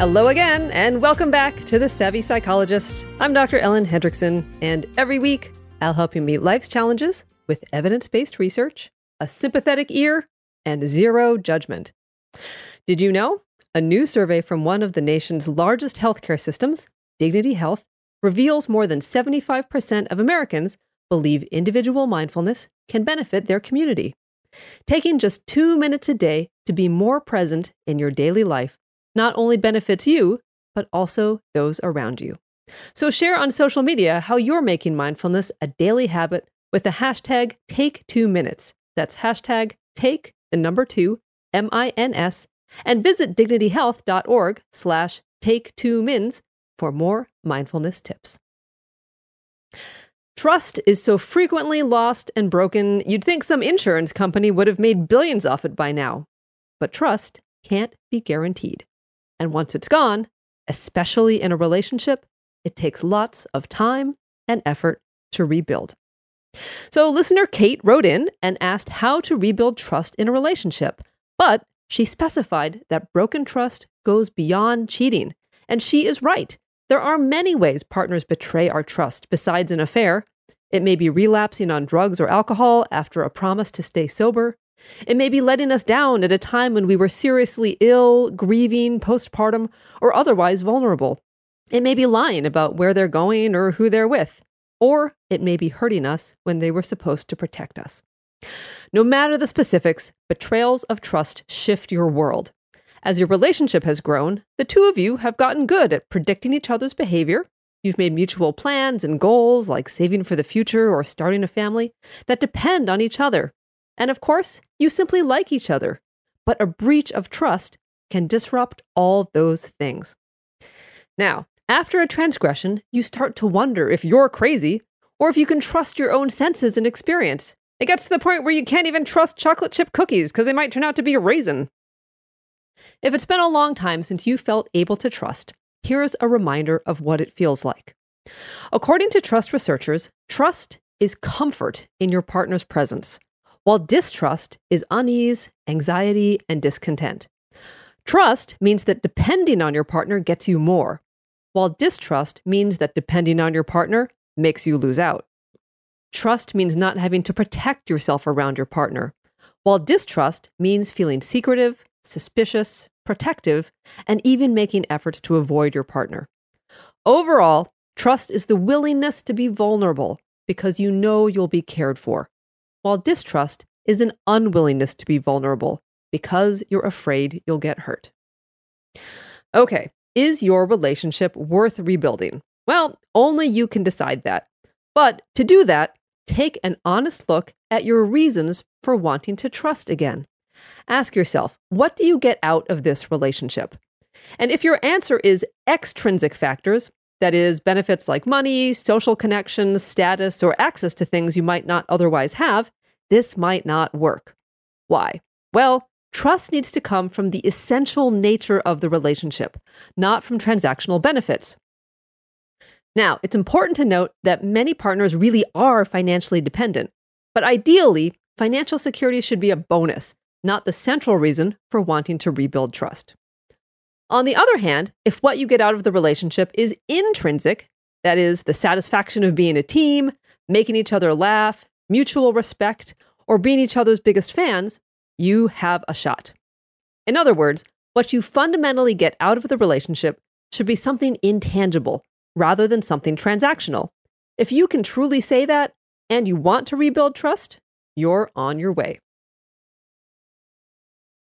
Hello again, and welcome back to The Savvy Psychologist. I'm Dr. Ellen Hendriksen, and every week I'll help you meet life's challenges with evidence based research, a sympathetic ear, and zero judgment. Did you know? A new survey from one of the nation's largest healthcare systems, Dignity Health, reveals more than 75% of Americans believe individual mindfulness can benefit their community. Taking just two minutes a day to be more present in your daily life not only benefits you, but also those around you. So share on social media how you're making mindfulness a daily habit with the hashtag take two minutes. That's hashtag take the number two, M I N S, and visit dignityhealth.org slash take two mins for more mindfulness tips. Trust is so frequently lost and broken, you'd think some insurance company would have made billions off it by now. But trust can't be guaranteed. And once it's gone, especially in a relationship, it takes lots of time and effort to rebuild. So, listener Kate wrote in and asked how to rebuild trust in a relationship, but she specified that broken trust goes beyond cheating. And she is right. There are many ways partners betray our trust besides an affair. It may be relapsing on drugs or alcohol after a promise to stay sober. It may be letting us down at a time when we were seriously ill, grieving, postpartum, or otherwise vulnerable. It may be lying about where they're going or who they're with. Or it may be hurting us when they were supposed to protect us. No matter the specifics, betrayals of trust shift your world. As your relationship has grown, the two of you have gotten good at predicting each other's behavior. You've made mutual plans and goals, like saving for the future or starting a family, that depend on each other and of course, you simply like each other. But a breach of trust can disrupt all those things. Now, after a transgression, you start to wonder if you're crazy or if you can trust your own senses and experience. It gets to the point where you can't even trust chocolate chip cookies because they might turn out to be a raisin. If it's been a long time since you felt able to trust, here's a reminder of what it feels like. According to trust researchers, trust is comfort in your partner's presence while distrust is unease, anxiety, and discontent. Trust means that depending on your partner gets you more, while distrust means that depending on your partner makes you lose out. Trust means not having to protect yourself around your partner, while distrust means feeling secretive, suspicious, protective, and even making efforts to avoid your partner. Overall, trust is the willingness to be vulnerable because you know you'll be cared for while distrust is an unwillingness to be vulnerable because you're afraid you'll get hurt. Okay, is your relationship worth rebuilding? Well, only you can decide that. But to do that, take an honest look at your reasons for wanting to trust again. Ask yourself, what do you get out of this relationship? And if your answer is extrinsic factors, that is, benefits like money, social connections, status, or access to things you might not otherwise have, this might not work. Why? Well, trust needs to come from the essential nature of the relationship, not from transactional benefits. Now, it's important to note that many partners really are financially dependent, but ideally, financial security should be a bonus, not the central reason for wanting to rebuild trust. On the other hand, if what you get out of the relationship is intrinsic, that is, the satisfaction of being a team, making each other laugh, mutual respect, or being each other's biggest fans, you have a shot. In other words, what you fundamentally get out of the relationship should be something intangible rather than something transactional. If you can truly say that and you want to rebuild trust, you're on your way.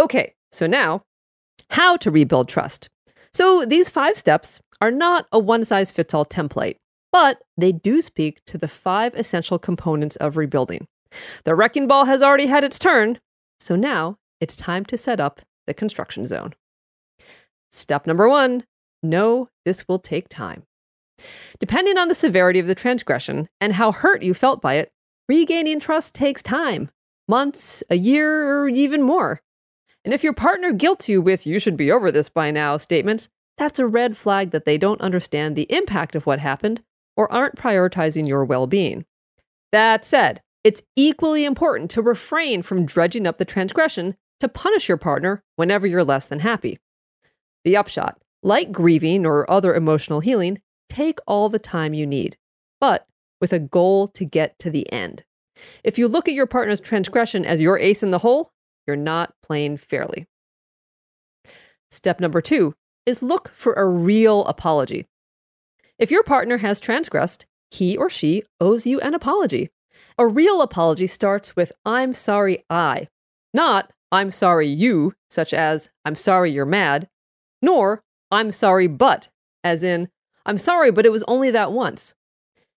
Okay, so now, how to rebuild trust. So these five steps are not a one size fits all template, but they do speak to the five essential components of rebuilding. The wrecking ball has already had its turn, so now it's time to set up the construction zone. Step number one know this will take time. Depending on the severity of the transgression and how hurt you felt by it, regaining trust takes time months, a year, or even more. And if your partner guilt you with, you should be over this by now statements, that's a red flag that they don't understand the impact of what happened or aren't prioritizing your well being. That said, it's equally important to refrain from dredging up the transgression to punish your partner whenever you're less than happy. The upshot like grieving or other emotional healing, take all the time you need, but with a goal to get to the end. If you look at your partner's transgression as your ace in the hole, you're not playing fairly. Step number two is look for a real apology. If your partner has transgressed, he or she owes you an apology. A real apology starts with, I'm sorry, I, not, I'm sorry, you, such as, I'm sorry you're mad, nor, I'm sorry, but, as in, I'm sorry, but it was only that once.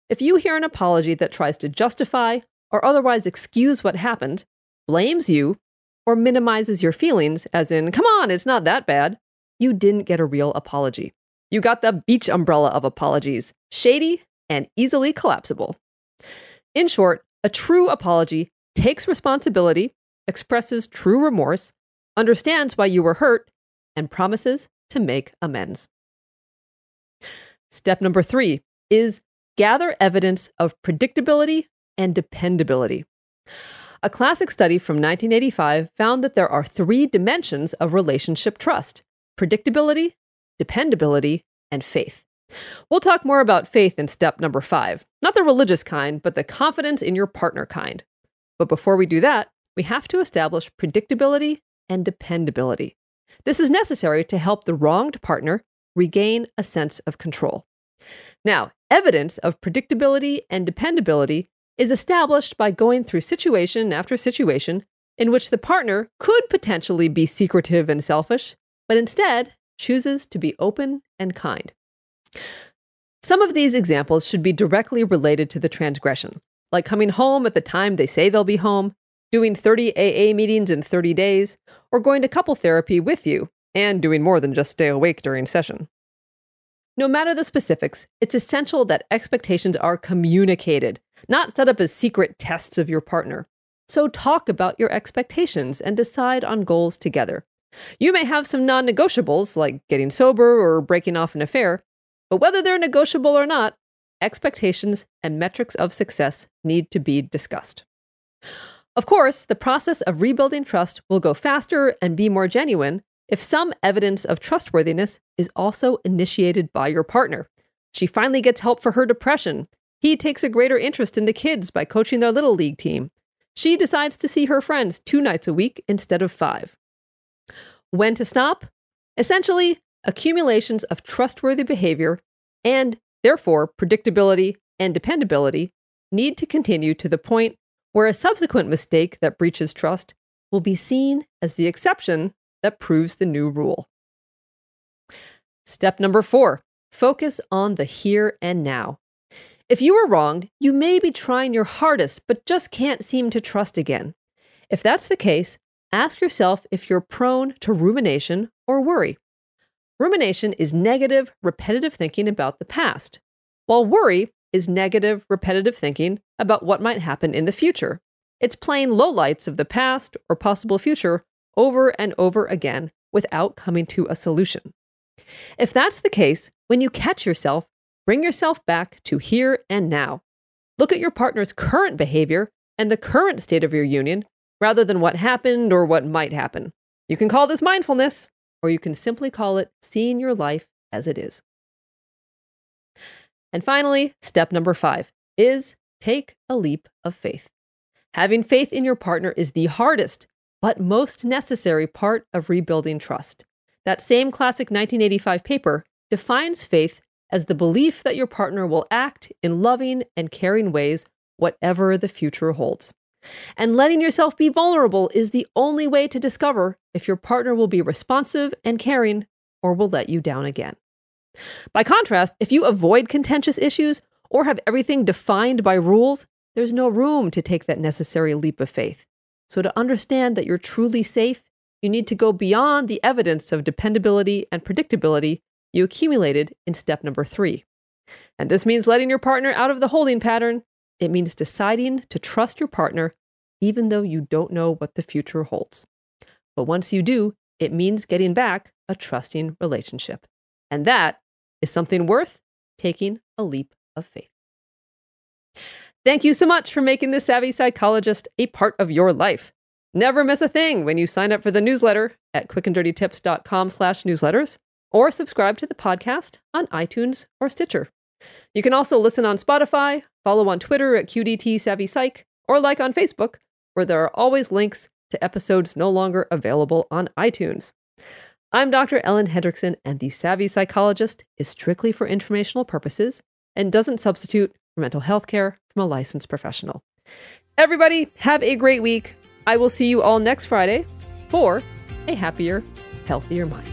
If you hear an apology that tries to justify or otherwise excuse what happened, blames you, or minimizes your feelings, as in, come on, it's not that bad, you didn't get a real apology. You got the beach umbrella of apologies, shady and easily collapsible. In short, a true apology takes responsibility, expresses true remorse, understands why you were hurt, and promises to make amends. Step number three is gather evidence of predictability and dependability. A classic study from 1985 found that there are three dimensions of relationship trust predictability, dependability, and faith. We'll talk more about faith in step number five, not the religious kind, but the confidence in your partner kind. But before we do that, we have to establish predictability and dependability. This is necessary to help the wronged partner regain a sense of control. Now, evidence of predictability and dependability is established by going through situation after situation in which the partner could potentially be secretive and selfish, but instead chooses to be open and kind. Some of these examples should be directly related to the transgression, like coming home at the time they say they'll be home, doing 30 AA meetings in 30 days, or going to couple therapy with you, and doing more than just stay awake during session. No matter the specifics, it's essential that expectations are communicated not set up as secret tests of your partner. So talk about your expectations and decide on goals together. You may have some non negotiables, like getting sober or breaking off an affair, but whether they're negotiable or not, expectations and metrics of success need to be discussed. Of course, the process of rebuilding trust will go faster and be more genuine if some evidence of trustworthiness is also initiated by your partner. She finally gets help for her depression. He takes a greater interest in the kids by coaching their little league team. She decides to see her friends two nights a week instead of five. When to stop? Essentially, accumulations of trustworthy behavior and, therefore, predictability and dependability need to continue to the point where a subsequent mistake that breaches trust will be seen as the exception that proves the new rule. Step number four focus on the here and now. If you were wronged, you may be trying your hardest but just can't seem to trust again. If that's the case, ask yourself if you're prone to rumination or worry. Rumination is negative, repetitive thinking about the past, while worry is negative, repetitive thinking about what might happen in the future. It's playing lowlights of the past or possible future over and over again without coming to a solution. If that's the case, when you catch yourself, bring yourself back to here and now. Look at your partner's current behavior and the current state of your union rather than what happened or what might happen. You can call this mindfulness, or you can simply call it seeing your life as it is. And finally, step number five is take a leap of faith. Having faith in your partner is the hardest, but most necessary part of rebuilding trust. That same classic 1985 paper defines faith as the belief that your partner will act in loving and caring ways, whatever the future holds. And letting yourself be vulnerable is the only way to discover if your partner will be responsive and caring or will let you down again. By contrast, if you avoid contentious issues or have everything defined by rules, there's no room to take that necessary leap of faith. So, to understand that you're truly safe, you need to go beyond the evidence of dependability and predictability you accumulated in step number three. And this means letting your partner out of the holding pattern it means deciding to trust your partner even though you don't know what the future holds. But once you do, it means getting back a trusting relationship. And that is something worth taking a leap of faith. Thank you so much for making the Savvy Psychologist a part of your life. Never miss a thing when you sign up for the newsletter at quickanddirtytips.com slash newsletters or subscribe to the podcast on iTunes or Stitcher. You can also listen on Spotify, follow on Twitter at QDT Savvy Psych, or like on Facebook, where there are always links to episodes no longer available on iTunes. I'm Dr. Ellen Hendriksen, and The Savvy Psychologist is strictly for informational purposes and doesn't substitute for mental health care from a licensed professional. Everybody, have a great week. I will see you all next Friday for a happier, healthier mind.